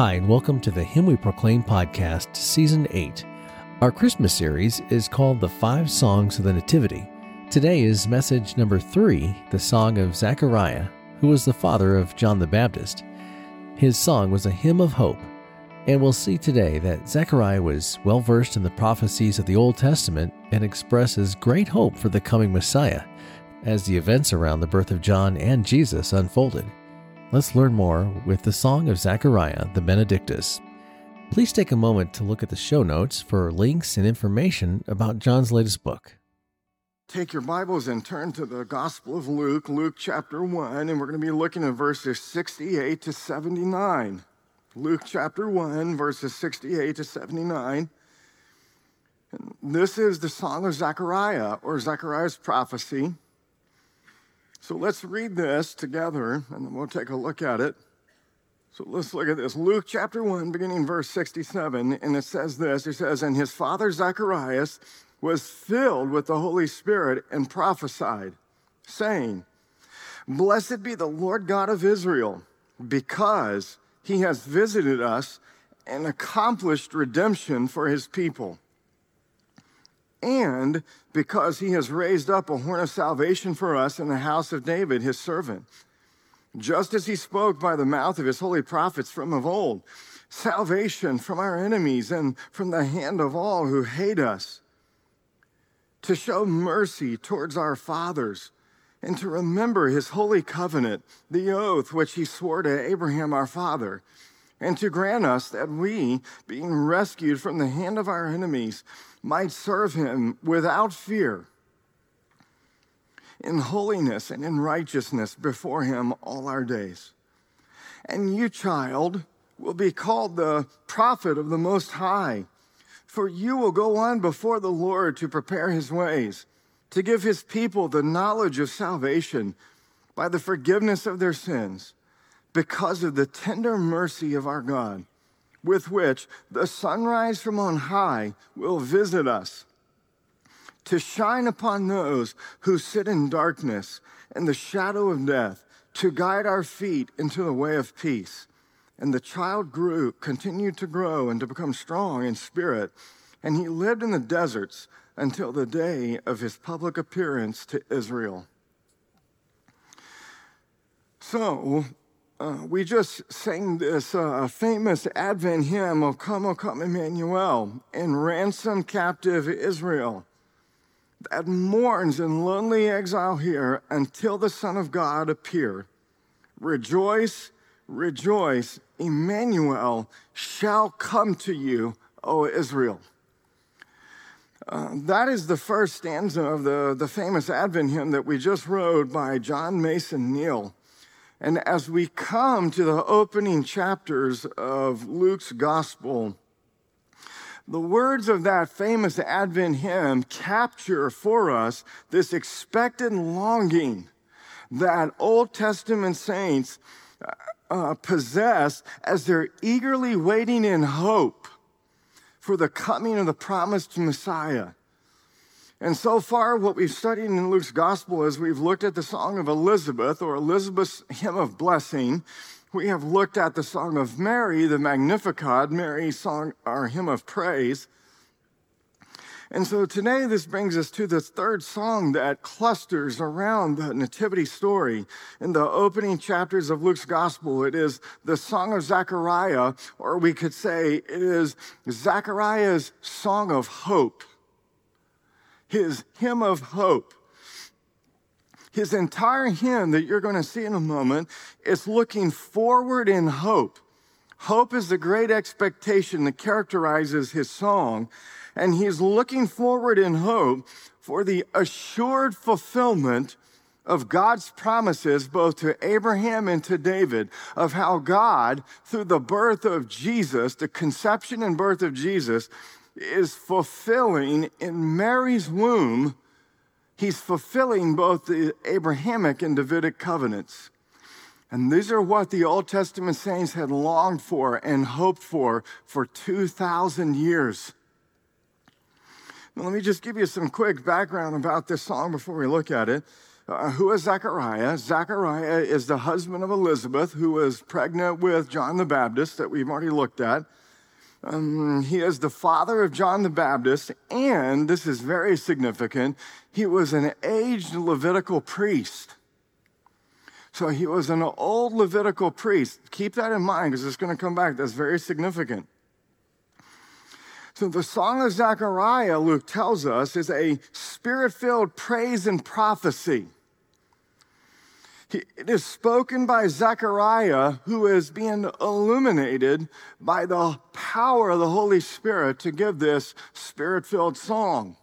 Hi, and welcome to the Hymn We Proclaim podcast, Season 8. Our Christmas series is called The Five Songs of the Nativity. Today is message number three, the song of Zechariah, who was the father of John the Baptist. His song was a hymn of hope, and we'll see today that Zechariah was well versed in the prophecies of the Old Testament and expresses great hope for the coming Messiah as the events around the birth of John and Jesus unfolded. Let's learn more with the Song of Zechariah, the Benedictus. Please take a moment to look at the show notes for links and information about John's latest book. Take your Bibles and turn to the Gospel of Luke, Luke chapter 1, and we're going to be looking at verses 68 to 79. Luke chapter 1, verses 68 to 79. And this is the Song of Zechariah, or Zechariah's prophecy. So let's read this together and then we'll take a look at it. So let's look at this. Luke chapter 1, beginning verse 67, and it says this It says, And his father Zacharias was filled with the Holy Spirit and prophesied, saying, Blessed be the Lord God of Israel, because he has visited us and accomplished redemption for his people and because he has raised up a horn of salvation for us in the house of David, his servant, just as he spoke by the mouth of his holy prophets from of old, salvation from our enemies and from the hand of all who hate us, to show mercy towards our fathers, and to remember his holy covenant, the oath which he swore to Abraham our father and to grant us that we, being rescued from the hand of our enemies, might serve him without fear in holiness and in righteousness before him all our days. And you, child, will be called the prophet of the Most High, for you will go on before the Lord to prepare his ways, to give his people the knowledge of salvation by the forgiveness of their sins because of the tender mercy of our God, with which the sunrise from on high will visit us, to shine upon those who sit in darkness and the shadow of death, to guide our feet into the way of peace. And the child grew, continued to grow and to become strong in spirit, and he lived in the deserts until the day of his public appearance to Israel. So, uh, we just sang this uh, famous Advent hymn of Come, O Come, Emmanuel, and ransom captive Israel that mourns in lonely exile here until the Son of God appear. Rejoice, rejoice, Emmanuel shall come to you, O Israel. Uh, that is the first stanza of the, the famous Advent hymn that we just wrote by John Mason Neale. And as we come to the opening chapters of Luke's gospel, the words of that famous Advent hymn capture for us this expected longing that Old Testament saints uh, uh possess as they're eagerly waiting in hope for the coming of the promised Messiah. And so far, what we've studied in Luke's gospel is we've looked at the song of Elizabeth or Elizabeth's hymn of blessing. We have looked at the song of Mary, the Magnificat, Mary's song, our hymn of praise. And so today, this brings us to the third song that clusters around the nativity story. In the opening chapters of Luke's gospel, it is the song of Zechariah, or we could say it is Zechariah's song of hope his hymn of hope. His entire hymn that you're going to see in a moment is looking forward in hope. Hope is the great expectation that characterizes his song, and he's looking forward in hope for the assured fulfillment of God's promises both to Abraham and to David of how God, through the birth of Jesus, the conception and birth of Jesus, is fulfilling in Mary's womb, he's fulfilling both the Abrahamic and Davidic covenants. And these are what the Old Testament saints had longed for and hoped for for 2,000 years. Now, let me just give you some quick background about this song before we look at it. Uh, who is Zechariah? Zechariah is the husband of Elizabeth, who was pregnant with John the Baptist, that we've already looked at. Um, he is the father of John the Baptist, and this is very significant, he was an aged Levitical priest. So he was an old Levitical priest. Keep that in mind because it's going to come back. That's very significant. So the Song of Zechariah, Luke tells us, is a spirit filled praise and prophecy. It is spoken by Zechariah, who is being illuminated by the power of the Holy Spirit to give this spirit filled song.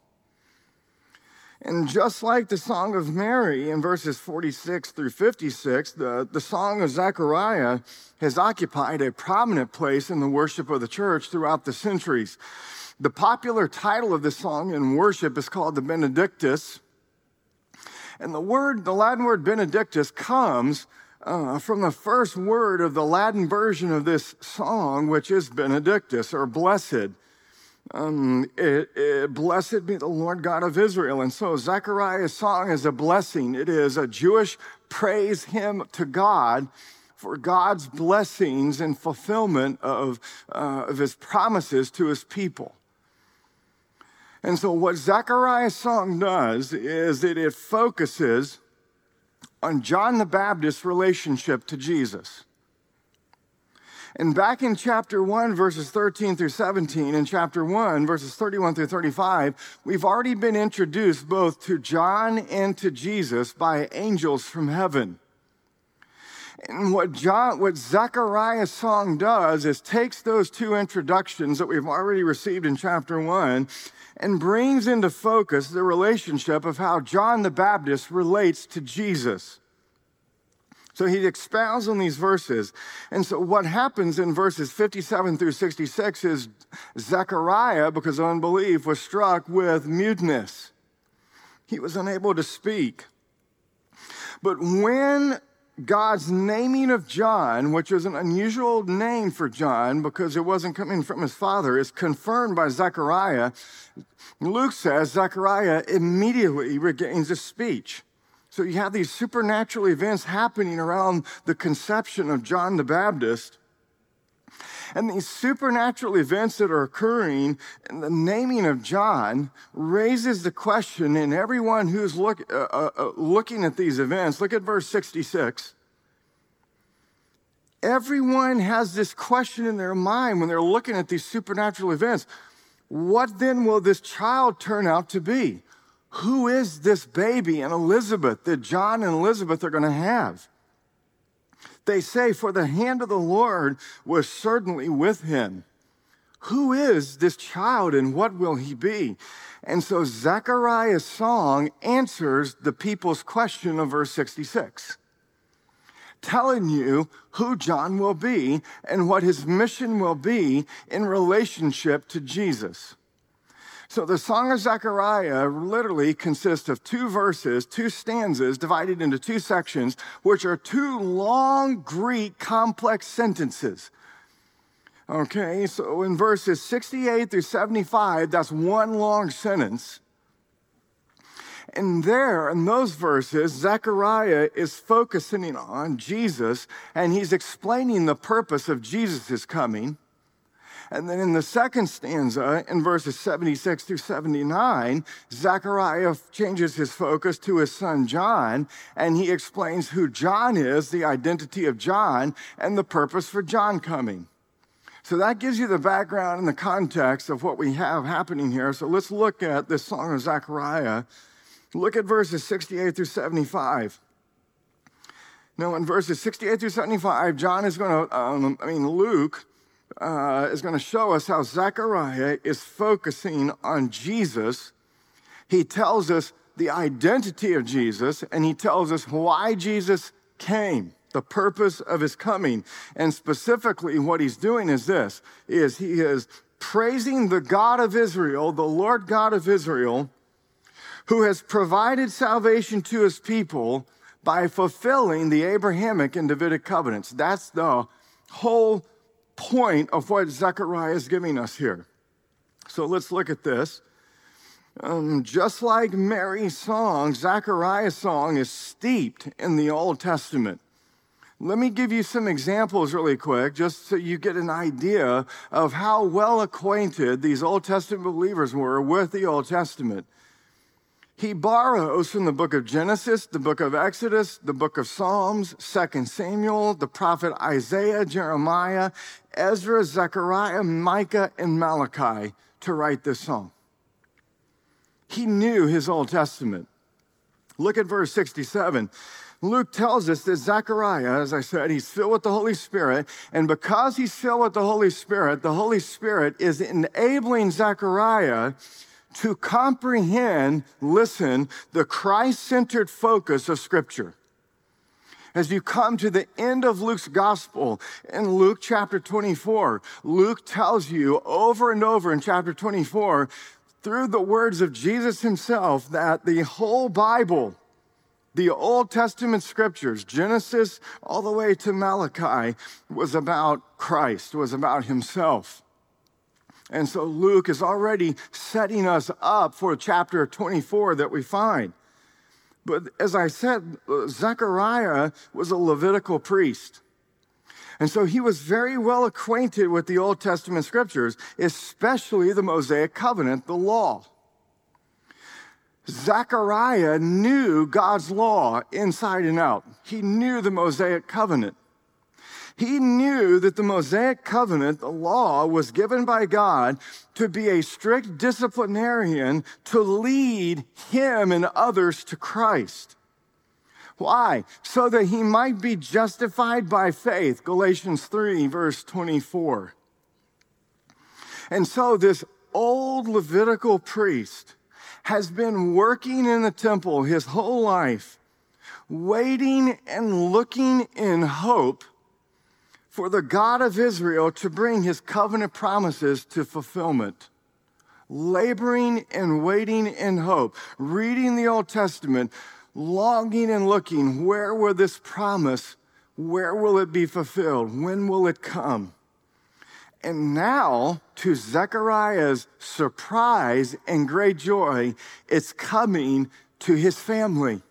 And just like the Song of Mary in verses 46 through 56, the, the Song of Zechariah has occupied a prominent place in the worship of the church throughout the centuries. The popular title of this song in worship is called the Benedictus. And the word, the Latin word Benedictus, comes uh, from the first word of the Latin version of this song, which is Benedictus or blessed. Um, it, it, blessed be the Lord God of Israel. And so Zechariah's song is a blessing. It is a Jewish praise hymn to God for God's blessings and fulfillment of, uh, of his promises to his people. And so, what Zechariah's song does is that it focuses on John the Baptist's relationship to Jesus. And back in chapter 1, verses 13 through 17, in chapter 1, verses 31 through 35, we've already been introduced both to John and to Jesus by angels from heaven. And what John, what Zechariah's song does is takes those two introductions that we've already received in chapter one and brings into focus the relationship of how John the Baptist relates to Jesus. So he expounds on these verses. And so what happens in verses 57 through 66 is Zechariah, because of unbelief, was struck with muteness. He was unable to speak. But when God's naming of John, which was an unusual name for John because it wasn't coming from his father, is confirmed by Zechariah. Luke says Zechariah immediately regains his speech. So you have these supernatural events happening around the conception of John the Baptist. And these supernatural events that are occurring in the naming of John raises the question in everyone who's look, uh, uh, uh looking at these events. Look at verse 66. Everyone has this question in their mind when they're looking at these supernatural events. What then will this child turn out to be? Who is this baby and Elizabeth that John and Elizabeth are going to have? They say, For the hand of the Lord was certainly with him. Who is this child and what will he be? And so Zechariah's song answers the people's question of verse 66, telling you who John will be and what his mission will be in relationship to Jesus. So the Song of Zechariah literally consists of two verses, two stanzas divided into two sections, which are two long Greek complex sentences. Okay, so in verses 68 through 75, that's one long sentence. And there, in those verses, Zechariah is focusing on Jesus and he's explaining the purpose of Jesus' coming. And then in the second stanza, in verses 76 through 79, Zechariah changes his focus to his son John, and he explains who John is, the identity of John, and the purpose for John coming. So that gives you the background and the context of what we have happening here. So let's look at this song of Zechariah. Look at verses 68 through 75. Now, in verses 68 through 75, John is going to, um, I mean, Luke uh, is going to show us how Zechariah is focusing on Jesus. He tells us the identity of Jesus and he tells us why Jesus came the purpose of his coming and specifically what he's doing is this is he is praising the god of israel the lord god of israel who has provided salvation to his people by fulfilling the abrahamic and davidic covenants that's the whole point of what Zechariah is giving us here. So let's look at this. Um, just like Mary's song, Zechariah's song is steeped in the Old Testament. Let me give you some examples really quick, just so you get an idea of how well acquainted these Old Testament believers were with the Old Testament. He borrows from the book of Genesis, the book of Exodus, the book of Psalms, 2 Samuel, the prophet Isaiah, Jeremiah, Ezra, Zechariah, Micah, and Malachi to write this song. He knew his Old Testament. Look at verse 67. Luke tells us that Zechariah, as I said, he's filled with the Holy Spirit. And because he's filled with the Holy Spirit, the Holy Spirit is enabling Zechariah to comprehend, listen, the Christ centered focus of Scripture. As you come to the end of Luke's gospel in Luke chapter 24, Luke tells you over and over in chapter 24, through the words of Jesus himself, that the whole Bible, the Old Testament scriptures, Genesis all the way to Malachi, was about Christ, was about himself. And so Luke is already setting us up for chapter 24 that we find. But as I said, uh, Zechariah was a Levitical priest. And so he was very well acquainted with the Old Testament scriptures, especially the Mosaic covenant, the law. Zechariah knew God's law inside and out. He knew the Mosaic covenant. He knew that the Mosaic covenant, the law, was given by God to be a strict disciplinarian to lead him and others to Christ. Why? So that he might be justified by faith. Galatians 3, verse 24. And so this old Levitical priest has been working in the temple his whole life, waiting and looking in hope for the God of Israel to bring his covenant promises to fulfillment. Laboring and waiting in hope, reading the Old Testament, longing and looking, where will this promise, where will it be fulfilled? When will it come? And now, to Zechariah's surprise and great joy, it's coming to his family.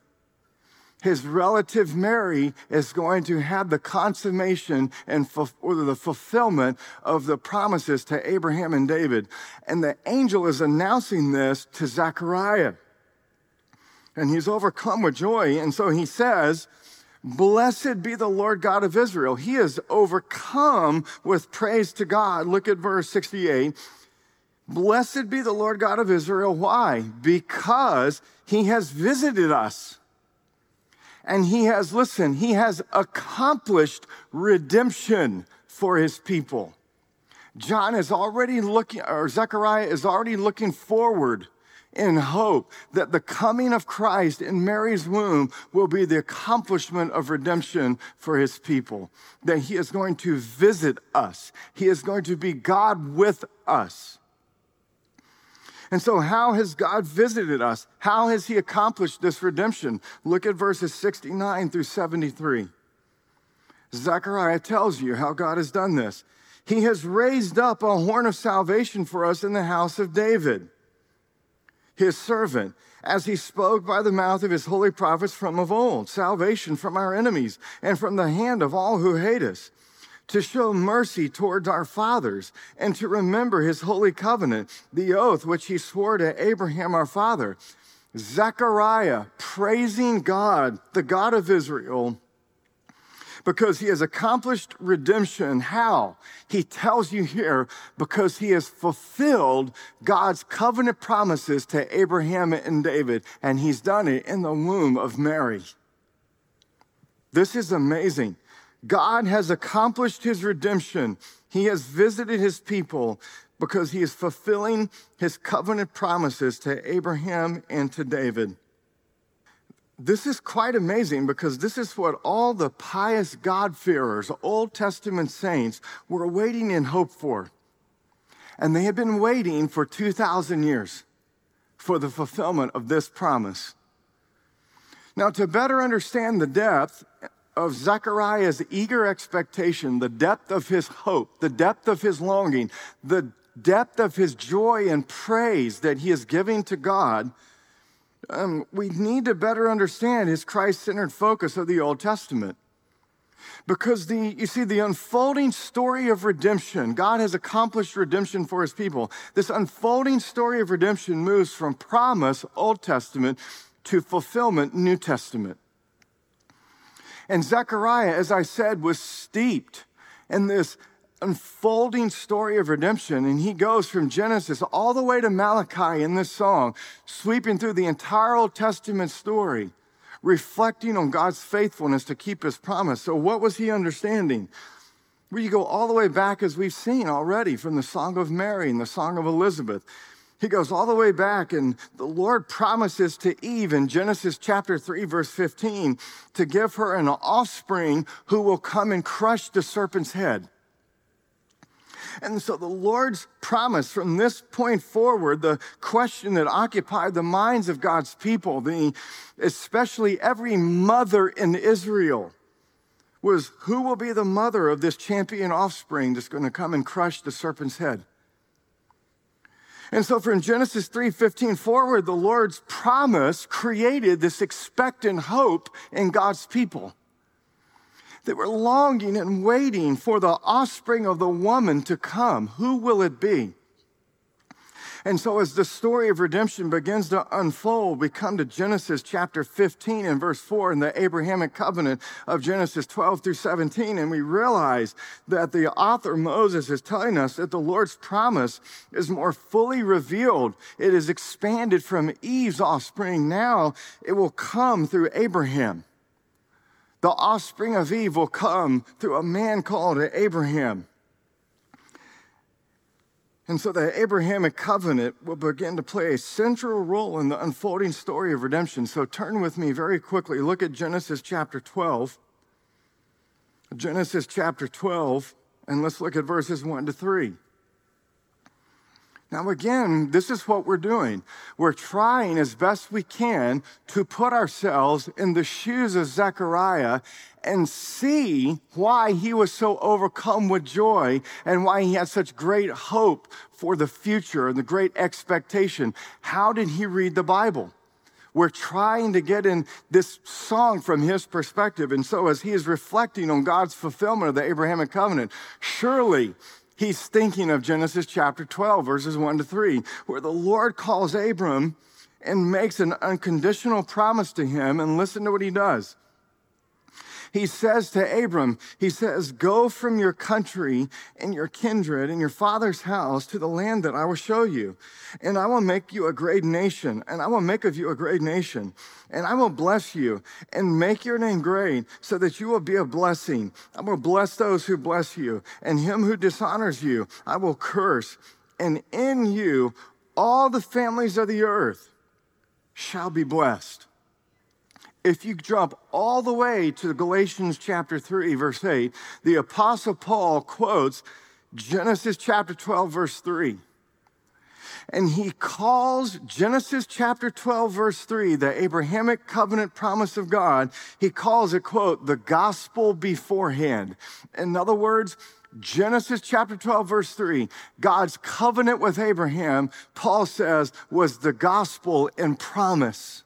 His relative Mary is going to have the consummation and or the fulfillment of the promises to Abraham and David. And the angel is announcing this to Zechariah. And he's overcome with joy. And so he says, Blessed be the Lord God of Israel. He is overcome with praise to God. Look at verse 68. Blessed be the Lord God of Israel. Why? Because he has visited us. And he has, listen, he has accomplished redemption for his people. John is already looking, or Zechariah is already looking forward in hope that the coming of Christ in Mary's womb will be the accomplishment of redemption for his people. That he is going to visit us, he is going to be God with us. And so, how has God visited us? How has He accomplished this redemption? Look at verses 69 through 73. Zechariah tells you how God has done this. He has raised up a horn of salvation for us in the house of David his servant, as he spoke by the mouth of his holy prophets from of old, salvation from our enemies and from the hand of all who hate us, to show mercy towards our fathers, and to remember his holy covenant, the oath which he swore to Abraham our father. Zechariah praising God, the God of Israel because he has accomplished redemption. How? He tells you here because he has fulfilled God's covenant promises to Abraham and David, and he's done it in the womb of Mary. This is amazing. God has accomplished his redemption. He has visited his people because he is fulfilling his covenant promises to Abraham and to David. This is quite amazing because this is what all the pious God-fearers, Old Testament saints, were waiting in hope for. And they had been waiting for 2,000 years for the fulfillment of this promise. Now, to better understand the depth of Zechariah's eager expectation, the depth of his hope, the depth of his longing, the depth of his joy and praise that he is giving to God, um, we need to better understand his Christ centered focus of the Old Testament. Because the, you see, the unfolding story of redemption, God has accomplished redemption for his people. This unfolding story of redemption moves from promise, Old Testament, to fulfillment, New Testament. And Zechariah, as I said, was steeped in this unfolding story of redemption. And he goes from Genesis all the way to Malachi in this song, sweeping through the entire Old Testament story, reflecting on God's faithfulness to keep his promise. So, what was he understanding? Well, you go all the way back, as we've seen already, from the Song of Mary and the Song of Elizabeth. He goes all the way back, and the Lord promises to Eve in Genesis chapter 3, verse 15, to give her an offspring who will come and crush the serpent's head. And so the Lord's promise from this point forward, the question that occupied the minds of God's people, the, especially every mother in Israel, was who will be the mother of this champion offspring that's going to come and crush the serpent's head? And so from Genesis 3:15 forward, the Lord's promise created this expectant hope in God's people. They were longing and waiting for the offspring of the woman to come. Who will it be? And so, as the story of redemption begins to unfold, we come to Genesis chapter 15 and verse 4 in the Abrahamic covenant of Genesis 12 through 17. And we realize that the author Moses is telling us that the Lord's promise is more fully revealed. It is expanded from Eve's offspring. Now it will come through Abraham. The offspring of Eve will come through a man called Abraham. And so the Abrahamic covenant will begin to play a central role in the unfolding story of redemption. So turn with me very quickly. Look at Genesis chapter 12. Genesis chapter 12, and let's look at verses 1 to 3. Now, again, this is what we're doing. We're trying as best we can to put ourselves in the shoes of Zechariah and see why he was so overcome with joy and why he had such great hope for the future and the great expectation. How did he read the Bible? We're trying to get in this song from his perspective. And so, as he is reflecting on God's fulfillment of the Abrahamic covenant, surely he's thinking of Genesis chapter 12, verses 1 to 3, where the Lord calls Abram and makes an unconditional promise to him. And listen to what he does he says to Abram, he says, Go from your country and your kindred and your father's house to the land that I will show you. And I will make you a great nation, and I will make of you a great nation. And I will bless you and make your name great so that you will be a blessing. I will bless those who bless you, and him who dishonors you, I will curse. And in you, all the families of the earth shall be blessed if you jump all the way to Galatians chapter 3, verse 8, the Apostle Paul quotes Genesis chapter 12, verse 3. And he calls Genesis chapter 12, verse 3, the Abrahamic covenant promise of God, he calls it, quote, the gospel beforehand. In other words, Genesis chapter 12, verse 3, God's covenant with Abraham, Paul says, was the gospel and promise.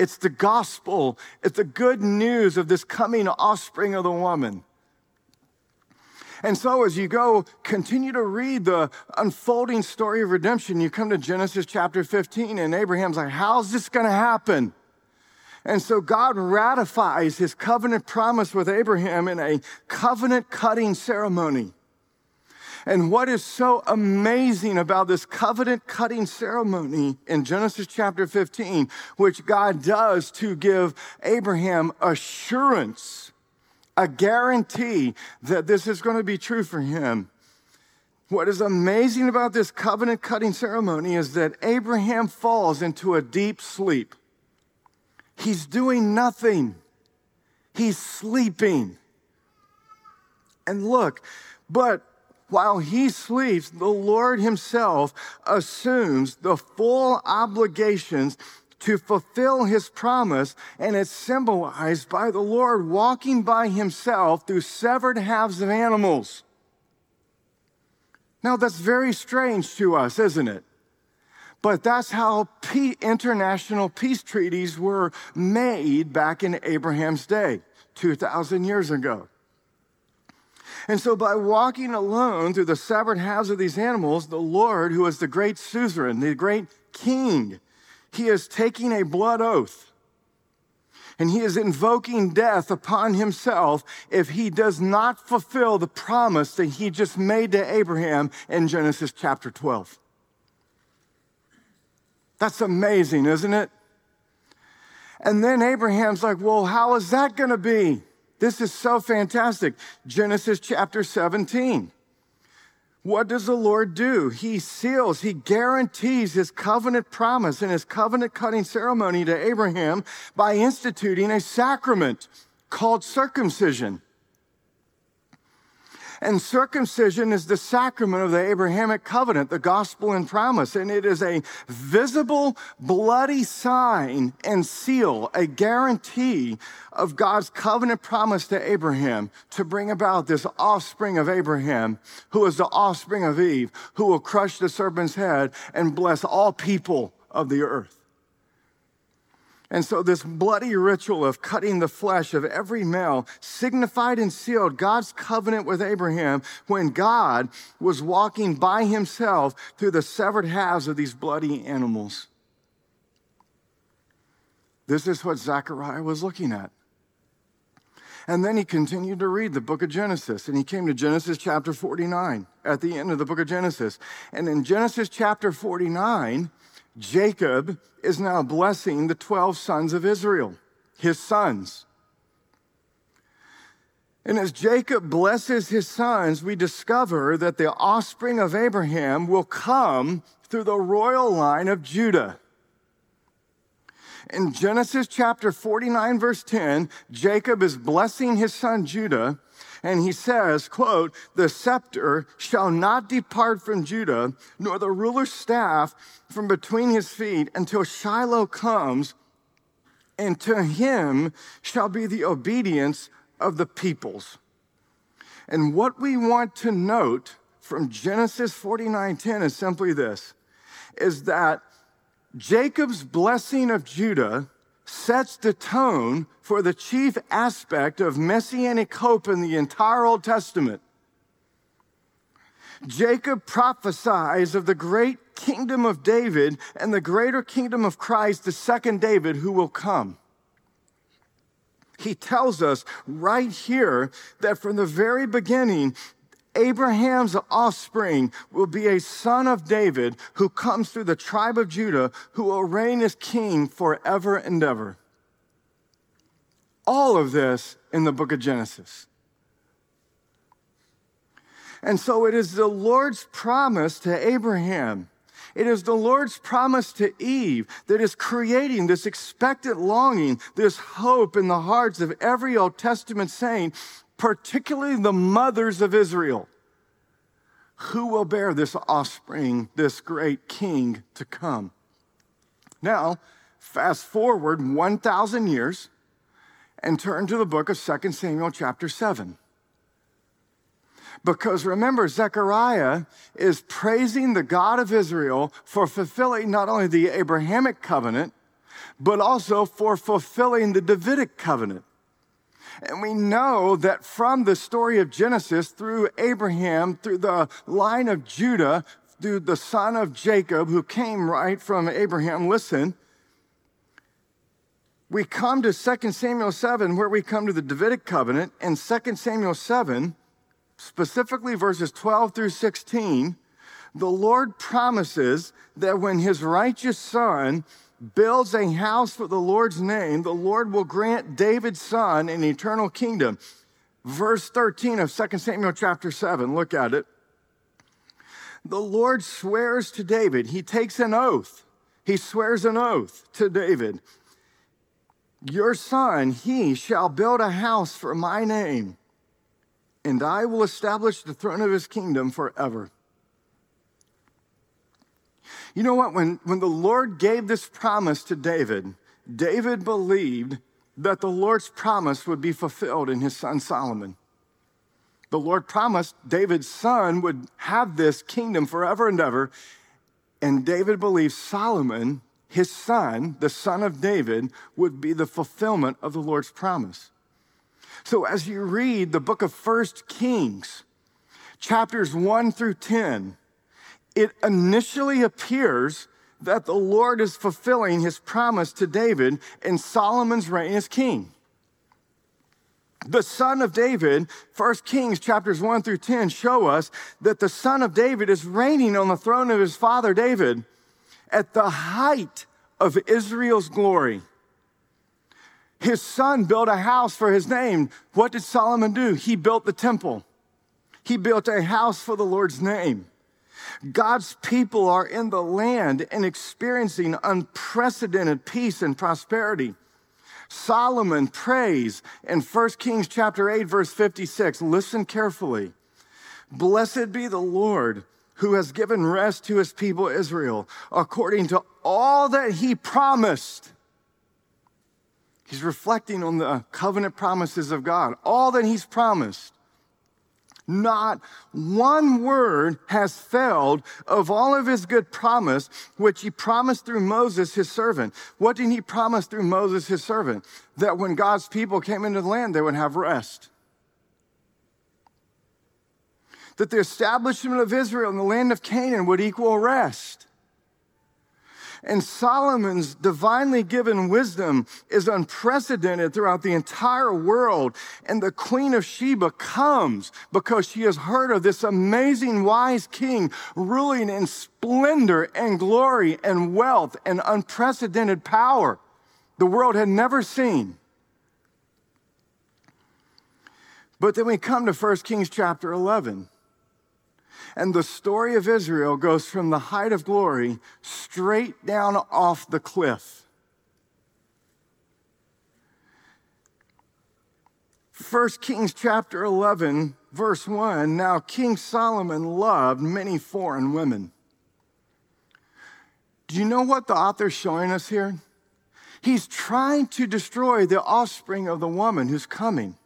It's the gospel. It's the good news of this coming offspring of the woman. And so, as you go, continue to read the unfolding story of redemption. You come to Genesis chapter 15, and Abraham's like, How's this going to happen? And so, God ratifies his covenant promise with Abraham in a covenant cutting ceremony. And what is so amazing about this covenant cutting ceremony in Genesis chapter 15, which God does to give Abraham assurance, a guarantee that this is going to be true for him. What is amazing about this covenant cutting ceremony is that Abraham falls into a deep sleep. He's doing nothing, he's sleeping. And look, but while he sleeps, the Lord himself assumes the full obligations to fulfill his promise, and it's symbolized by the Lord walking by himself through severed halves of animals. Now, that's very strange to us, isn't it? But that's how international peace treaties were made back in Abraham's day, 2,000 years ago. And so, by walking alone through the severed halves of these animals, the Lord, who is the great suzerain, the great king, he is taking a blood oath and he is invoking death upon himself if he does not fulfill the promise that he just made to Abraham in Genesis chapter 12. That's amazing, isn't it? And then Abraham's like, well, how is that going to be? This is so fantastic. Genesis chapter 17. What does the Lord do? He seals, he guarantees his covenant promise and his covenant cutting ceremony to Abraham by instituting a sacrament called circumcision. And circumcision is the sacrament of the Abrahamic covenant, the gospel and promise. And it is a visible, bloody sign and seal, a guarantee of God's covenant promise to Abraham to bring about this offspring of Abraham, who is the offspring of Eve, who will crush the serpent's head and bless all people of the earth. And so, this bloody ritual of cutting the flesh of every male signified and sealed God's covenant with Abraham when God was walking by himself through the severed halves of these bloody animals. This is what Zechariah was looking at. And then he continued to read the book of Genesis, and he came to Genesis chapter 49 at the end of the book of Genesis. And in Genesis chapter 49, Jacob is now blessing the 12 sons of Israel, his sons. And as Jacob blesses his sons, we discover that the offspring of Abraham will come through the royal line of Judah. In Genesis chapter 49, verse 10, Jacob is blessing his son Judah and he says, quote, the scepter shall not depart from Judah, nor the ruler's staff from between his feet until Shiloh comes, and to him shall be the obedience of the peoples. And what we want to note from Genesis 49:10 is simply this is that Jacob's blessing of Judah sets the tone for the chief aspect of messianic hope in the entire Old Testament. Jacob prophesies of the great kingdom of David and the greater kingdom of Christ, the second David, who will come. He tells us right here that from the very beginning, Abraham's offspring will be a son of David who comes through the tribe of Judah, who will reign as king forever and ever. All of this in the book of Genesis. And so it is the Lord's promise to Abraham. It is the Lord's promise to Eve that is creating this expectant longing, this hope in the hearts of every Old Testament saint particularly the mothers of Israel. Who will bear this offspring, this great king to come? Now, fast forward 1,000 years and turn to the book of 2 Samuel, chapter 7. Because remember, Zechariah is praising the God of Israel for fulfilling not only the Abrahamic covenant, but also for fulfilling the Davidic covenant. And we know that from the story of Genesis through Abraham, through the line of Judah, through the son of Jacob who came right from Abraham, listen, we come to 2 Samuel 7, where we come to the Davidic covenant, and 2 Samuel 7, specifically verses 12 through 16, the Lord promises that when his righteous son builds a house for the Lord's name, the Lord will grant David's son an eternal kingdom. Verse 13 of 2 Samuel chapter 7, look at it. The Lord swears to David, he takes an oath. He swears an oath to David. Your son, he shall build a house for my name, and I will establish the throne of his kingdom forever. You know what? When, when the Lord gave this promise to David, David believed that the Lord's promise would be fulfilled in his son Solomon. The Lord promised David's son would have this kingdom forever and ever. And David believed Solomon, his son, the son of David, would be the fulfillment of the Lord's promise. So as you read the book of First Kings, chapters 1 through 10, it initially appears that the Lord is fulfilling his promise to David in Solomon's reign as king. The son of David, 1 Kings chapters 1 through 10 show us that the son of David is reigning on the throne of his father David at the height of Israel's glory. His son built a house for his name. What did Solomon do? He built the temple. He built a house for the Lord's name. God's people are in the land and experiencing unprecedented peace and prosperity. Solomon prays in 1 Kings chapter 8 verse 56. Listen carefully. Blessed be the Lord who has given rest to his people Israel according to all that he promised. He's reflecting on the covenant promises of God, all that he's promised. Not one word has failed of all of his good promise, which he promised through Moses, his servant. What did he promise through Moses, his servant? That when God's people came into the land, they would have rest. That the establishment of Israel in the land of Canaan would equal rest. And Solomon's divinely given wisdom is unprecedented throughout the entire world. And the Queen of Sheba comes because she has heard of this amazing wise king ruling in splendor and glory and wealth and unprecedented power the world had never seen. But then we come to 1 Kings chapter 11. And the story of Israel goes from the height of glory straight down off the cliff. First Kings chapter 11, verse 1 Now King Solomon loved many foreign women. Do you know what the author's showing us here? He's trying to destroy the offspring of the woman who's coming.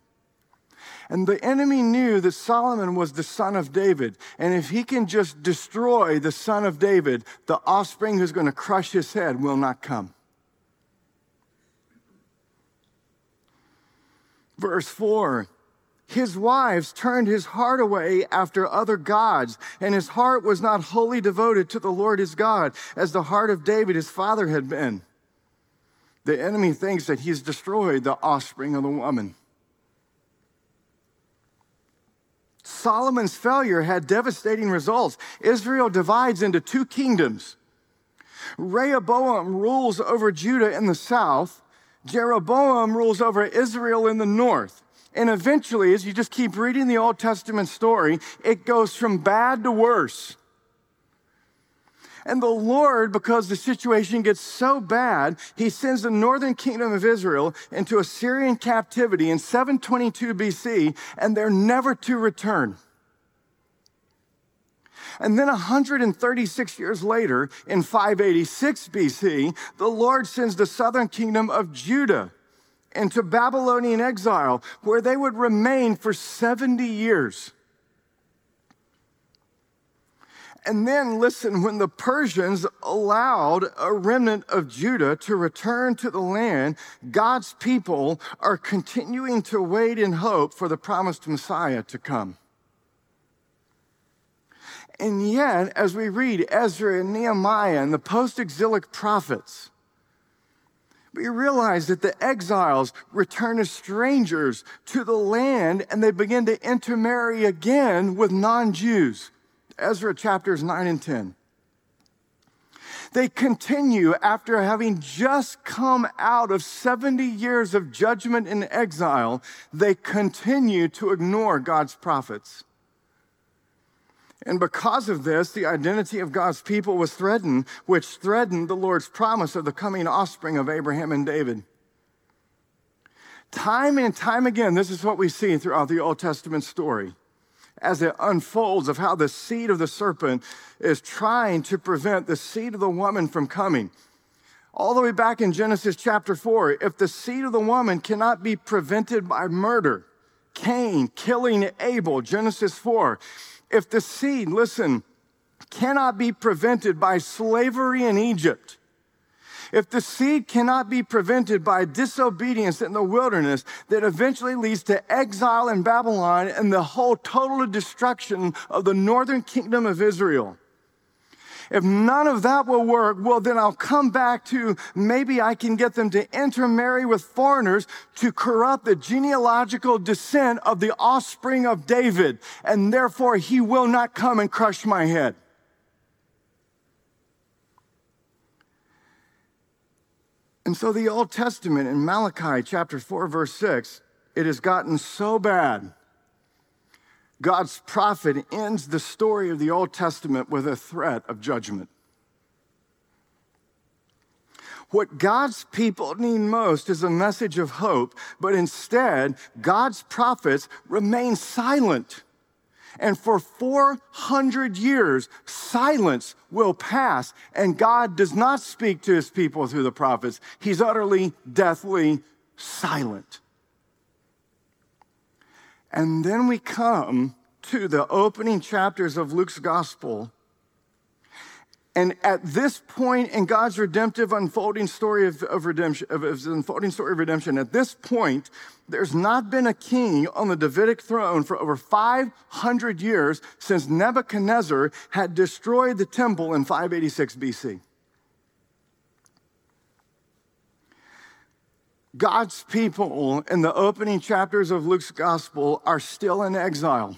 And the enemy knew that Solomon was the son of David. And if he can just destroy the son of David, the offspring who's going to crush his head will not come. Verse 4 His wives turned his heart away after other gods, and his heart was not wholly devoted to the Lord his God, as the heart of David his father had been. The enemy thinks that he's destroyed the offspring of the woman. Solomon's failure had devastating results. Israel divides into two kingdoms. Rehoboam rules over Judah in the south, Jeroboam rules over Israel in the north. And eventually, as you just keep reading the Old Testament story, it goes from bad to worse. And the Lord, because the situation gets so bad, he sends the northern kingdom of Israel into Assyrian captivity in 722 BC, and they're never to return. And then 136 years later, in 586 BC, the Lord sends the southern kingdom of Judah into Babylonian exile, where they would remain for 70 years. And then listen, when the Persians allowed a remnant of Judah to return to the land, God's people are continuing to wait in hope for the promised Messiah to come. And yet, as we read Ezra and Nehemiah and the post exilic prophets, we realize that the exiles return as strangers to the land and they begin to intermarry again with non Jews. Ezra chapters 9 and 10. They continue after having just come out of 70 years of judgment and exile, they continue to ignore God's prophets. And because of this, the identity of God's people was threatened, which threatened the Lord's promise of the coming offspring of Abraham and David. Time and time again, this is what we see throughout the Old Testament story as it unfolds of how the seed of the serpent is trying to prevent the seed of the woman from coming. All the way back in Genesis chapter 4, if the seed of the woman cannot be prevented by murder, Cain killing Abel, Genesis 4. If the seed, listen, cannot be prevented by slavery in Egypt, if the seed cannot be prevented by disobedience in the wilderness that eventually leads to exile in Babylon and the whole total destruction of the northern kingdom of Israel, if none of that will work, well, then I'll come back to maybe I can get them to intermarry with foreigners to corrupt the genealogical descent of the offspring of David, and therefore he will not come and crush my head. And so the Old Testament in Malachi chapter 4, verse 6, it has gotten so bad. God's prophet ends the story of the Old Testament with a threat of judgment. What God's people need most is a message of hope, but instead, God's prophets remain silent. And for 400 years, silence will pass, and God does not speak to his people through the prophets. He's utterly, deathly silent. And then we come to the opening chapters of Luke's gospel and at this point in God's redemptive unfolding story of, of redemption, of his unfolding story of redemption, at this point, there's not been a king on the Davidic throne for over 500 years since Nebuchadnezzar had destroyed the temple in 586 BC. God's people in the opening chapters of Luke's gospel are still in exile.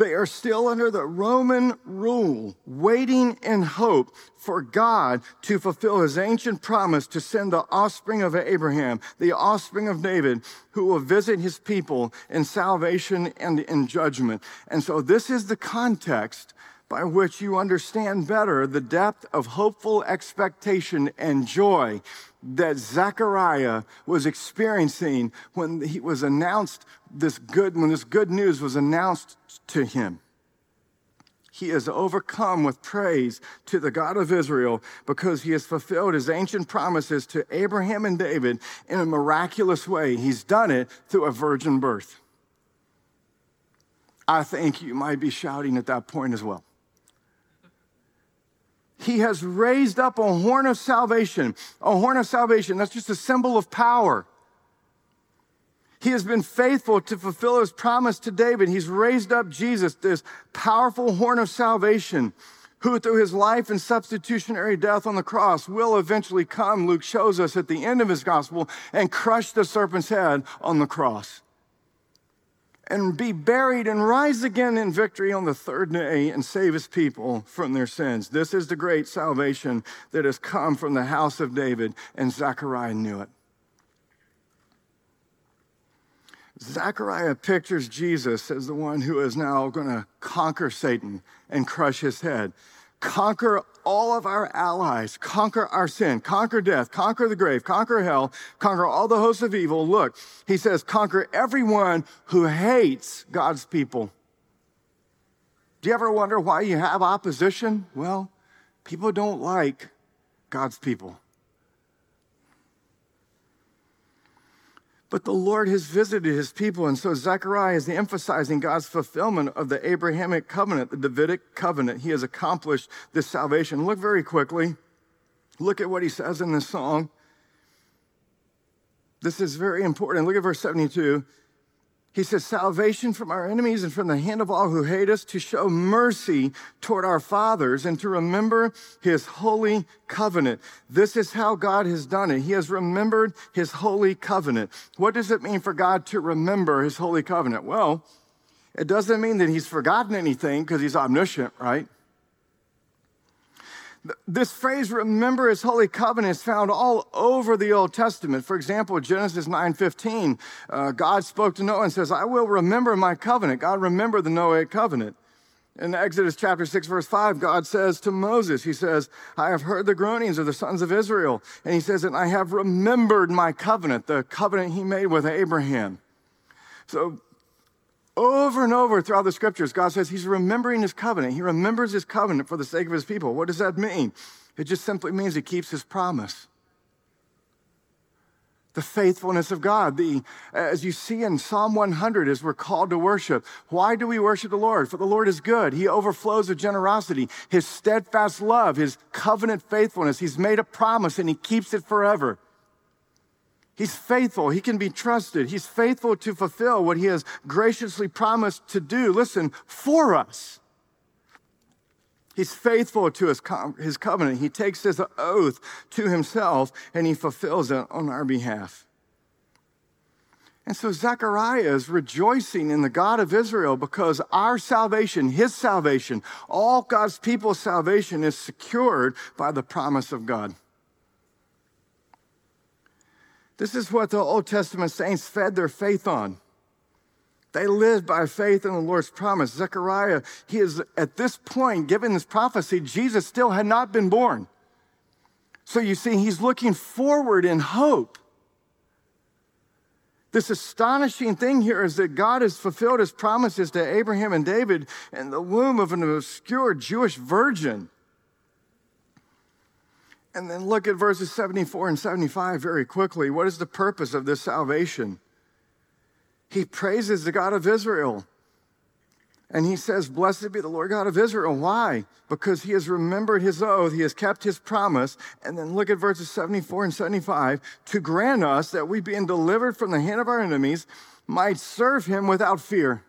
They are still under the Roman rule, waiting in hope for God to fulfill his ancient promise to send the offspring of Abraham, the offspring of David, who will visit his people in salvation and in judgment. And so, this is the context by which you understand better the depth of hopeful expectation and joy that Zechariah was experiencing when he was announced this good, when this good news was announced to him. He is overcome with praise to the God of Israel because he has fulfilled his ancient promises to Abraham and David in a miraculous way. He's done it through a virgin birth. I think you might be shouting at that point as well. He has raised up a horn of salvation. A horn of salvation, that's just a symbol of power. He has been faithful to fulfill his promise to David. He's raised up Jesus, this powerful horn of salvation, who through his life and substitutionary death on the cross will eventually come, Luke shows us at the end of his gospel, and crush the serpent's head on the cross and be buried and rise again in victory on the third day and save his people from their sins. This is the great salvation that has come from the house of David, and Zechariah knew it. Zechariah pictures Jesus as the one who is now going to conquer Satan and crush his head conquer all of our allies, conquer our sin, conquer death, conquer the grave, conquer hell, conquer all the hosts of evil. Look, he says, conquer everyone who hates God's people. Do you ever wonder why you have opposition? Well, people don't like God's people. But the Lord has visited his people. And so Zechariah is emphasizing God's fulfillment of the Abrahamic covenant, the Davidic covenant. He has accomplished this salvation. Look very quickly. Look at what he says in this song. This is very important. Look at verse 72. He says, salvation from our enemies and from the hand of all who hate us, to show mercy toward our fathers and to remember his holy covenant. This is how God has done it. He has remembered his holy covenant. What does it mean for God to remember his holy covenant? Well, it doesn't mean that he's forgotten anything because he's omniscient, right? This phrase, remember his holy covenant, is found all over the Old Testament. For example, Genesis 9.15, uh, God spoke to Noah and says, I will remember my covenant. God remembered the Noahic covenant. In Exodus chapter 6, verse 5, God says to Moses, He says, I have heard the groanings of the sons of Israel. And He says, and I have remembered my covenant, the covenant He made with Abraham. So over and over throughout the scriptures, God says He's remembering His covenant. He remembers His covenant for the sake of His people. What does that mean? It just simply means He keeps His promise. the faithfulness of God. The, as you see in Psalm 100, as we're called to worship, why do we worship the Lord? For the Lord is good. He overflows with generosity, His steadfast love, His covenant faithfulness. He's made a promise and He keeps it forever. He's faithful. He can be trusted. He's faithful to fulfill what He has graciously promised to do. Listen, for us. He's faithful to his, co- his covenant. He takes his oath to himself and he fulfills it on our behalf. And so Zechariah is rejoicing in the God of Israel because our salvation, his salvation, all God's people's salvation is secured by the promise of God. This is what the Old Testament saints fed their faith on. They lived by faith in the Lord's promise. Zechariah, he is at this point, given this prophecy, Jesus still had not been born. So you see, he's looking forward in hope. This astonishing thing here is that God has fulfilled his promises to Abraham and David in the womb of an obscure Jewish virgin. And then look at verses 74 and 75 very quickly. What is the purpose of this salvation? he praises the God of Israel. And he says, Blessed be the Lord God of Israel. Why? Because he has remembered his oath, he has kept his promise. And then look at verses 74 and 75 to grant us that we, being delivered from the hand of our enemies, might serve him without fear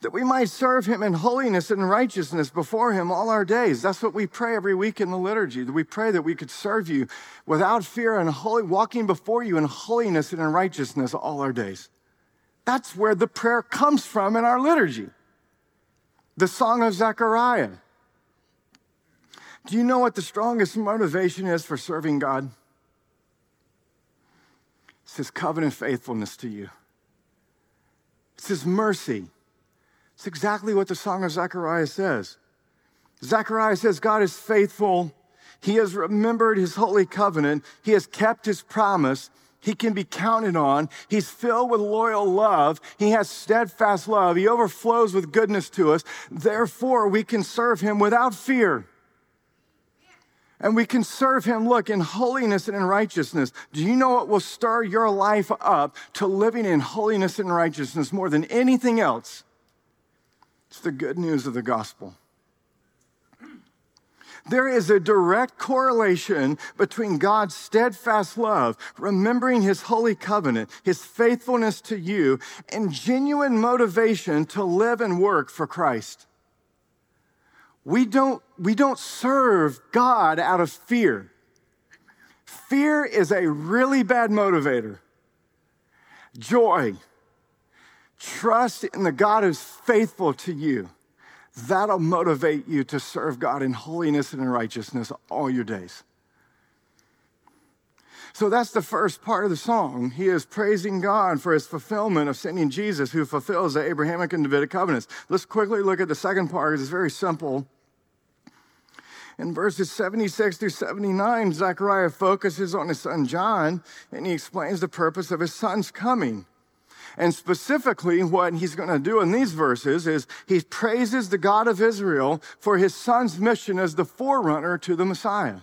that we might serve him in holiness and righteousness before him all our days. That's what we pray every week in the liturgy. We pray that we could serve you without fear and holy, walking before you in holiness and in righteousness all our days. That's where the prayer comes from in our liturgy. The Song of Zechariah. Do you know what the strongest motivation is for serving God? It's His covenant faithfulness to you. It's His mercy. It's exactly what the Song of Zechariah says. Zechariah says, God is faithful. He has remembered his holy covenant. He has kept his promise. He can be counted on. He's filled with loyal love. He has steadfast love. He overflows with goodness to us. Therefore, we can serve him without fear. And we can serve him, look, in holiness and in righteousness. Do you know what will stir your life up to living in holiness and righteousness more than anything else? It's the good news of the gospel. There is a direct correlation between God's steadfast love, remembering his holy covenant, his faithfulness to you, and genuine motivation to live and work for Christ. We don't, we don't serve God out of fear. Fear is a really bad motivator. Joy, Trust in the God who's faithful to you. That'll motivate you to serve God in holiness and in righteousness all your days. So that's the first part of the song. He is praising God for his fulfillment of sending Jesus, who fulfills the Abrahamic and Davidic covenants. Let's quickly look at the second part. It's very simple. In verses 76 through 79, Zechariah focuses on his son John and he explains the purpose of his son's coming. And specifically, what he's going to do in these verses is he praises the God of Israel for his son's mission as the forerunner to the Messiah.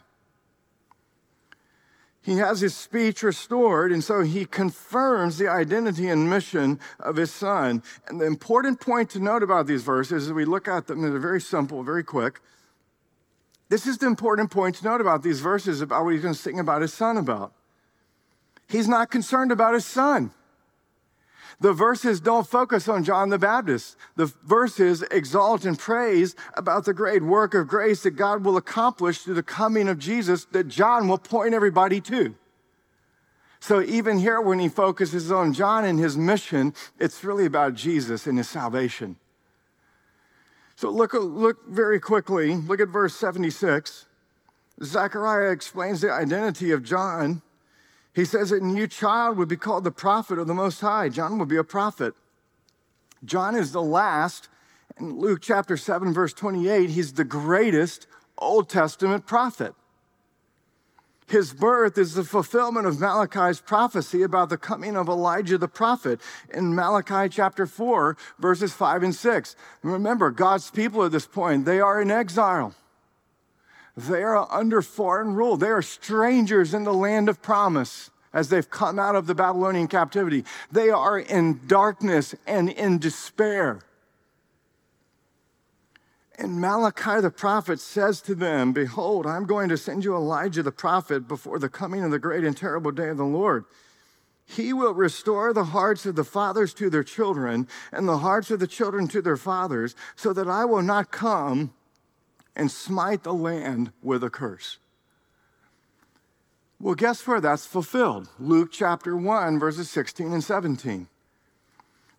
He has his speech restored, and so he confirms the identity and mission of his son. And the important point to note about these verses as we look at them, they're very simple, very quick. This is the important point to note about these verses about what he's going to sing about his son about. He's not concerned about his son. The verses don't focus on John the Baptist. The verses exalt and praise about the great work of grace that God will accomplish through the coming of Jesus that John will point everybody to. So even here, when he focuses on John and his mission, it's really about Jesus and his salvation. So look, look very quickly, look at verse 76. Zechariah explains the identity of John he says that a new child would be called the prophet of the Most High. John would be a prophet. John is the last. In Luke chapter 7, verse 28, he's the greatest Old Testament prophet. His birth is the fulfillment of Malachi's prophecy about the coming of Elijah the prophet in Malachi chapter 4, verses 5 and 6. Remember, God's people at this point, they are in exile. They are under foreign rule. They are strangers in the land of promise as they've come out of the Babylonian captivity. They are in darkness and in despair. And Malachi the prophet says to them, Behold, I'm going to send you Elijah the prophet before the coming of the great and terrible day of the Lord. He will restore the hearts of the fathers to their children and the hearts of the children to their fathers, so that I will not come and smite the land with a curse. Well, guess where that's fulfilled? Luke chapter 1, verses 16 and 17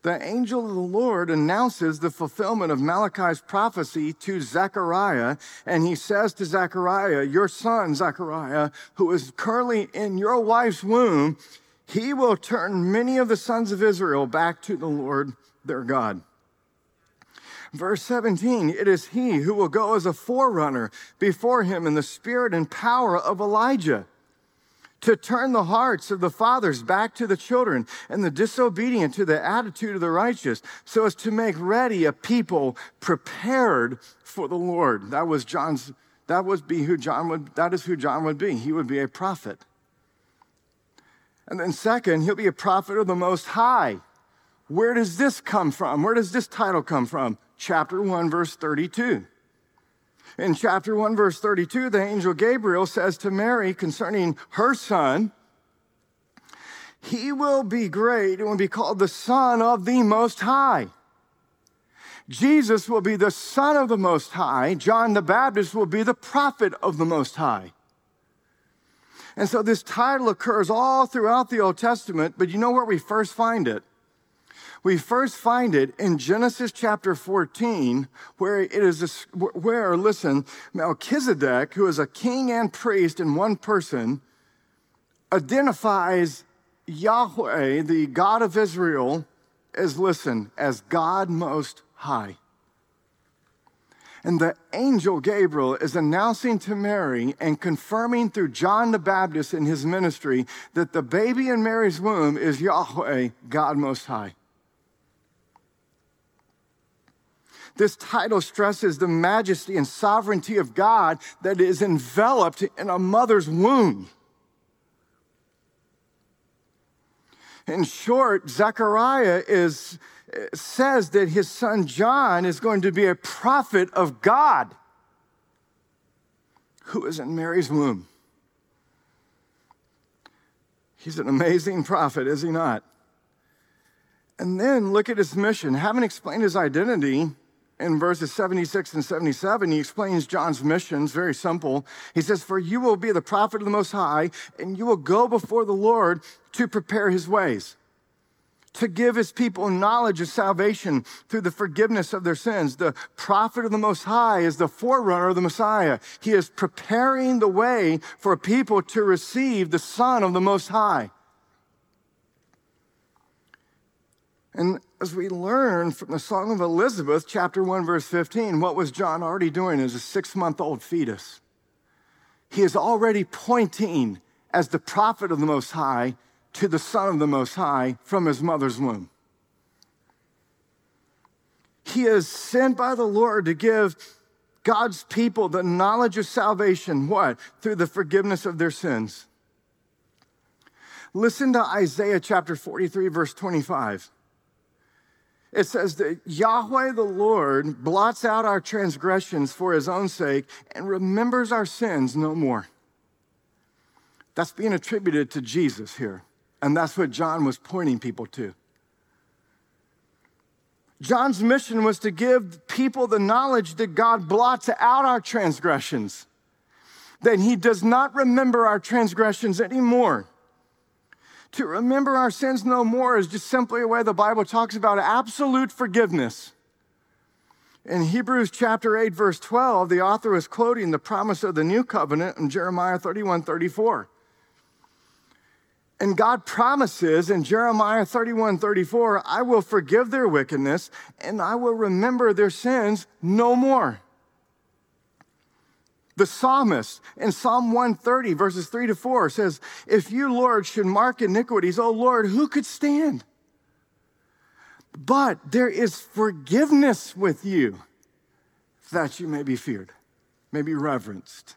the angel of the Lord announces the fulfillment of Malachi's prophecy to Zechariah, and he says to Zechariah, Your son, Zechariah, who is currently in your wife's womb, he will turn many of the sons of Israel back to the Lord their God. Verse 17, it is he who will go as a forerunner before him in the spirit and power of Elijah to turn the hearts of the fathers back to the children and the disobedient to the attitude of the righteous so as to make ready a people prepared for the Lord. That was John's that would be who John would that is who John would be. He would be a prophet. And then second, he'll be a prophet of the most high. Where does this come from? Where does this title come from? Chapter 1 verse 32. In chapter 1, verse 32, the angel Gabriel says to Mary concerning her son, He will be great and will be called the Son of the Most High. Jesus will be the Son of the Most High. John the Baptist will be the prophet of the Most High. And so this title occurs all throughout the Old Testament, but you know where we first find it? We first find it in Genesis chapter 14, where it is, a, where, listen, Melchizedek, who is a king and priest in one person, identifies Yahweh, the God of Israel, as, listen, as God Most High. And the angel Gabriel is announcing to Mary and confirming through John the Baptist in his ministry that the baby in Mary's womb is Yahweh, God Most High. This title stresses the majesty and sovereignty of God that is enveloped in a mother's womb. In short, Zechariah is, says that his son John is going to be a prophet of God who is in Mary's womb. He's an amazing prophet, is he not? And then look at his mission. Having explained his identity, in verses 76 and 77, he explains John's mission. Very simple. He says, For you will be the prophet of the Most High, and you will go before the Lord to prepare his ways, to give his people knowledge of salvation through the forgiveness of their sins. The prophet of the Most High is the forerunner of the Messiah. He is preparing the way for people to receive the Son of the Most High. And as we learn from the Song of Elizabeth, chapter 1, verse 15, what was John already doing as a six month old fetus? He is already pointing as the prophet of the Most High to the Son of the Most High from his mother's womb. He is sent by the Lord to give God's people the knowledge of salvation. What? Through the forgiveness of their sins. Listen to Isaiah chapter 43, verse 25. It says that Yahweh the Lord blots out our transgressions for his own sake and remembers our sins no more. That's being attributed to Jesus here. And that's what John was pointing people to. John's mission was to give people the knowledge that God blots out our transgressions, that he does not remember our transgressions anymore. To remember our sins no more is just simply a way the Bible talks about absolute forgiveness. In Hebrews chapter 8, verse 12, the author is quoting the promise of the new covenant in Jeremiah 31 34. And God promises in Jeremiah 31 34, I will forgive their wickedness and I will remember their sins no more. The psalmist in Psalm 130, verses 3 to 4 says, If you, Lord, should mark iniquities, O Lord, who could stand? But there is forgiveness with you that you may be feared, may be reverenced.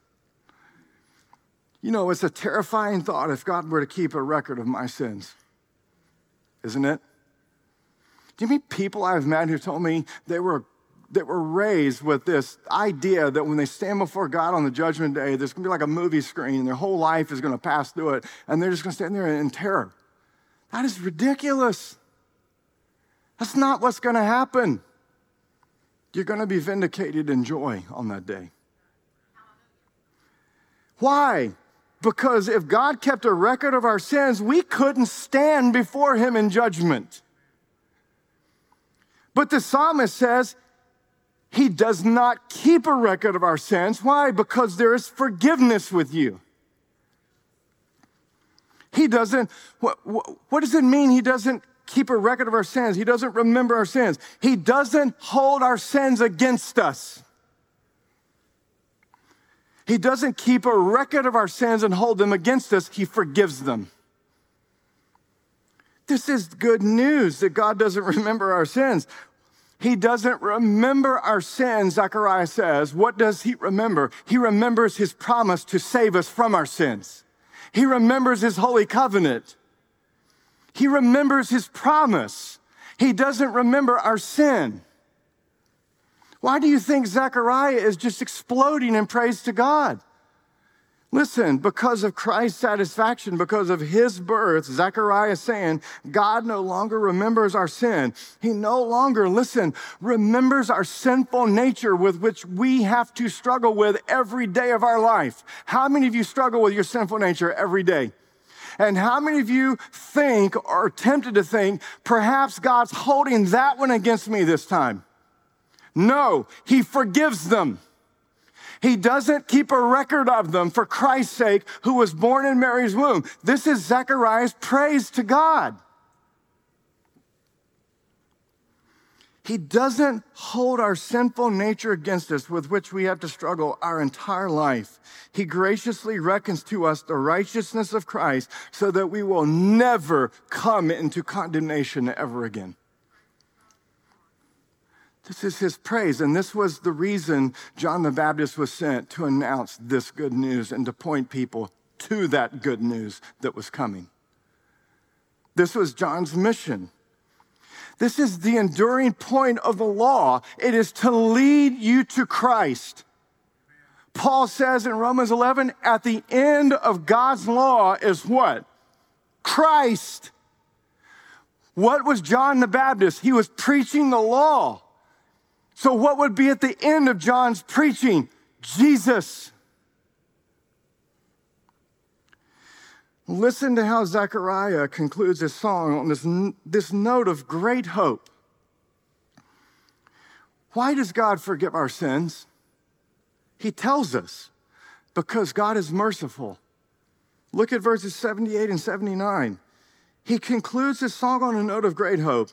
You know, it's a terrifying thought if God were to keep a record of my sins, isn't it? Do you mean people I've met who told me they were that were raised with this idea that when they stand before God on the judgment day, there's gonna be like a movie screen and their whole life is gonna pass through it, and they're just gonna stand there in terror. That is ridiculous. That's not what's gonna happen. You're gonna be vindicated in joy on that day. Why? Because if God kept a record of our sins, we couldn't stand before Him in judgment. But the psalmist says, he does not keep a record of our sins. Why? Because there is forgiveness with you. He doesn't, what, what, does it mean he doesn't keep a record of our sins? He doesn't remember our sins. He doesn't hold our sins against us. He doesn't keep a record of our sins and hold them against us. He forgives them. This is good news that God doesn't remember our sins. He doesn't remember our sins, Zechariah says. What does he remember? He remembers his promise to save us from our sins. He remembers his holy covenant. He remembers his promise. He doesn't remember our sin. Why do you think Zechariah is just exploding in praise to God? Listen, because of Christ's satisfaction, because of his birth, Zechariah is saying, God no longer remembers our sin. He no longer, listen, remembers our sinful nature with which we have to struggle with every day of our life. How many of you struggle with your sinful nature every day? And how many of you think or tempted to think, perhaps God's holding that one against me this time? No, he forgives them. He doesn't keep a record of them for Christ's sake, who was born in Mary's womb. This is Zechariah's praise to God. He doesn't hold our sinful nature against us with which we have to struggle our entire life. He graciously reckons to us the righteousness of Christ so that we will never come into condemnation ever again. This is his praise. And this was the reason John the Baptist was sent to announce this good news and to point people to that good news that was coming. This was John's mission. This is the enduring point of the law. It is to lead you to Christ. Paul says in Romans 11, at the end of God's law is what? Christ. What was John the Baptist? He was preaching the law. So, what would be at the end of John's preaching? Jesus. Listen to how Zechariah concludes his song on this, this note of great hope. Why does God forgive our sins? He tells us because God is merciful. Look at verses 78 and 79. He concludes his song on a note of great hope.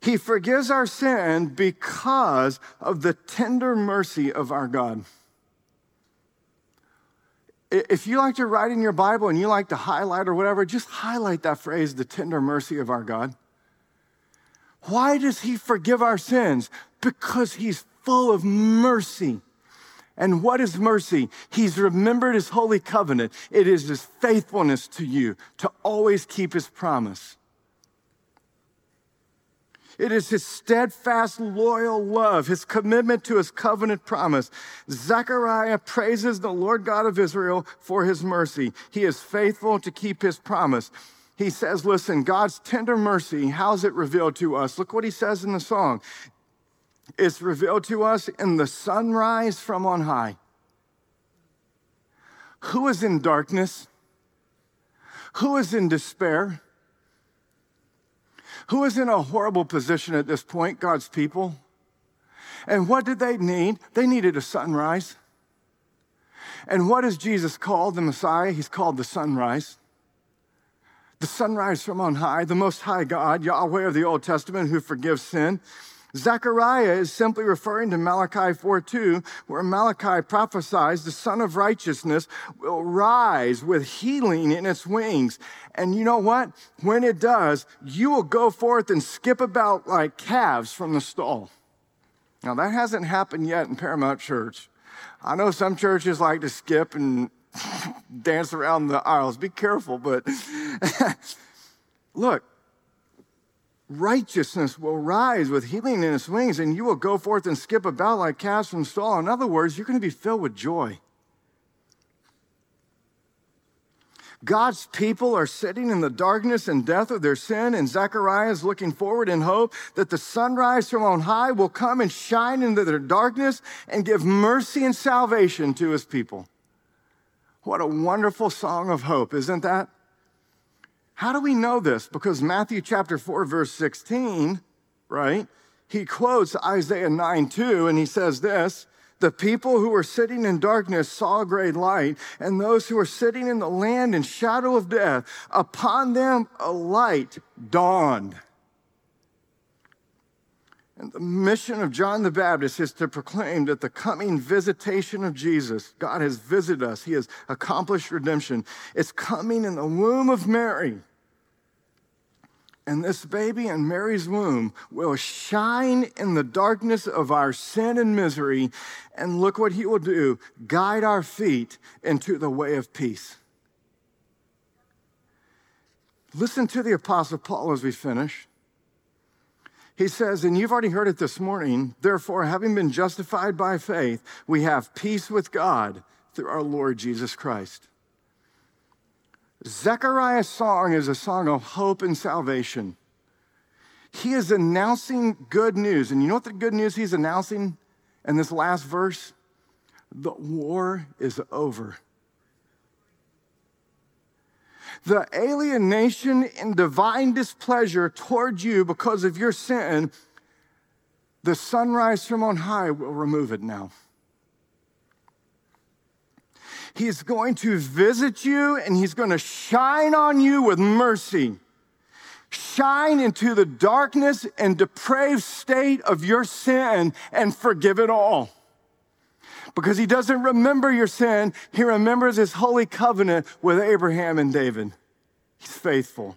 He forgives our sin because of the tender mercy of our God. If you like to write in your Bible and you like to highlight or whatever, just highlight that phrase, the tender mercy of our God. Why does He forgive our sins? Because He's full of mercy. And what is mercy? He's remembered His holy covenant. It is His faithfulness to you to always keep His promise. It is his steadfast, loyal love, his commitment to his covenant promise. Zechariah praises the Lord God of Israel for his mercy. He is faithful to keep his promise. He says, Listen, God's tender mercy, how's it revealed to us? Look what he says in the song. It's revealed to us in the sunrise from on high. Who is in darkness? Who is in despair? Who is in a horrible position at this point, God's people. And what did they need? They needed a sunrise. And what is Jesus called, the Messiah? He's called the sunrise. The sunrise from on high, the Most High God, Yahweh of the Old Testament, who forgives sin. Zechariah is simply referring to Malachi 4:2, where Malachi prophesies the Sun of Righteousness will rise with healing in its wings. And you know what? When it does, you will go forth and skip about like calves from the stall. Now, that hasn't happened yet in Paramount Church. I know some churches like to skip and dance around the aisles. Be careful, but look, righteousness will rise with healing in its wings, and you will go forth and skip about like calves from stall. In other words, you're going to be filled with joy. God's people are sitting in the darkness and death of their sin, and Zechariah is looking forward in hope that the sunrise from on high will come and shine into their darkness and give mercy and salvation to his people. What a wonderful song of hope, isn't that? How do we know this? Because Matthew chapter 4, verse 16, right? He quotes Isaiah 9 2, and he says this The people who were sitting in darkness saw great light, and those who were sitting in the land in shadow of death, upon them a light dawned. And the mission of John the Baptist is to proclaim that the coming visitation of Jesus, God has visited us, He has accomplished redemption, is coming in the womb of Mary. And this baby in Mary's womb will shine in the darkness of our sin and misery. And look what he will do guide our feet into the way of peace. Listen to the Apostle Paul as we finish. He says, and you've already heard it this morning, therefore, having been justified by faith, we have peace with God through our Lord Jesus Christ. Zechariah's song is a song of hope and salvation. He is announcing good news. And you know what the good news he's announcing in this last verse? The war is over. The alienation and divine displeasure toward you because of your sin, the sunrise from on high will remove it now. He's going to visit you and he's going to shine on you with mercy. Shine into the darkness and depraved state of your sin and forgive it all. Because he doesn't remember your sin, he remembers his holy covenant with Abraham and David. He's faithful.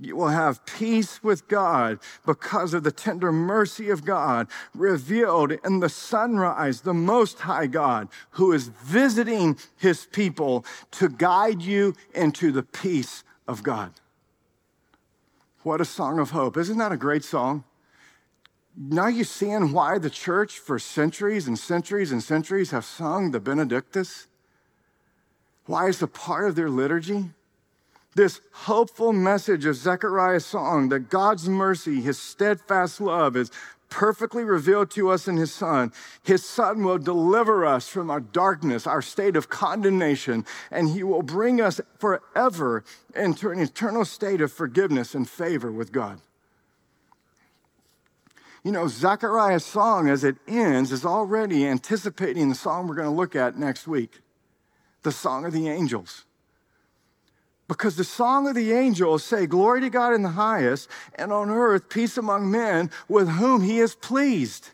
You will have peace with God because of the tender mercy of God revealed in the sunrise, the Most High God, who is visiting his people to guide you into the peace of God. What a song of hope. Isn't that a great song? Now you're seeing why the church for centuries and centuries and centuries have sung the Benedictus? Why is a part of their liturgy? this hopeful message of Zechariah's song that God's mercy, his steadfast love is perfectly revealed to us in his son. His son will deliver us from our darkness, our state of condemnation, and he will bring us forever into an eternal state of forgiveness and favor with God. You know, Zechariah's song as it ends is already anticipating the song we're going to look at next week the song of the angels. Because the song of the angels say, Glory to God in the highest, and on earth peace among men with whom he is pleased.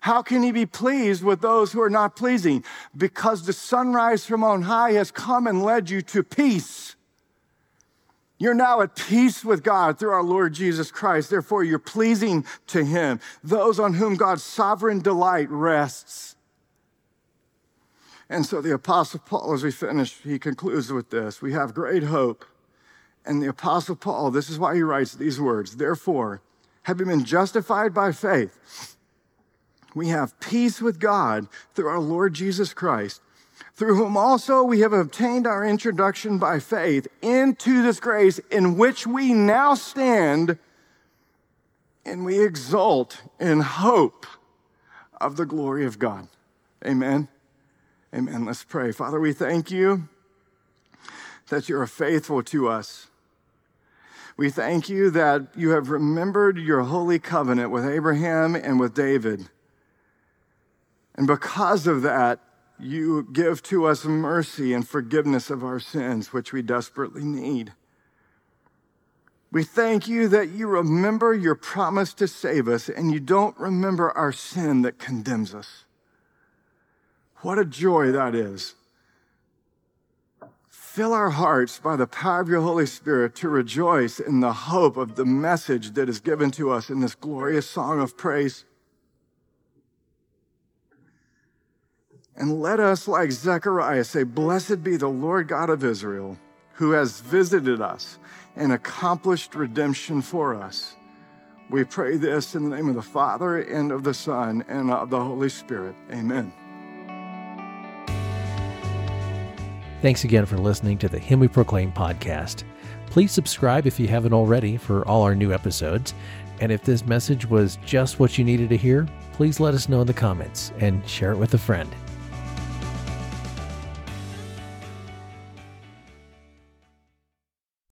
How can he be pleased with those who are not pleasing? Because the sunrise from on high has come and led you to peace. You're now at peace with God through our Lord Jesus Christ. Therefore, you're pleasing to him, those on whom God's sovereign delight rests. And so the Apostle Paul, as we finish, he concludes with this We have great hope. And the Apostle Paul, this is why he writes these words Therefore, having been justified by faith, we have peace with God through our Lord Jesus Christ, through whom also we have obtained our introduction by faith into this grace in which we now stand, and we exult in hope of the glory of God. Amen. Amen. Let's pray. Father, we thank you that you are faithful to us. We thank you that you have remembered your holy covenant with Abraham and with David. And because of that, you give to us mercy and forgiveness of our sins, which we desperately need. We thank you that you remember your promise to save us and you don't remember our sin that condemns us. What a joy that is. Fill our hearts by the power of your Holy Spirit to rejoice in the hope of the message that is given to us in this glorious song of praise. And let us, like Zechariah, say, Blessed be the Lord God of Israel, who has visited us and accomplished redemption for us. We pray this in the name of the Father, and of the Son, and of the Holy Spirit. Amen. Thanks again for listening to the Him We Proclaim podcast. Please subscribe if you haven't already for all our new episodes. And if this message was just what you needed to hear, please let us know in the comments and share it with a friend.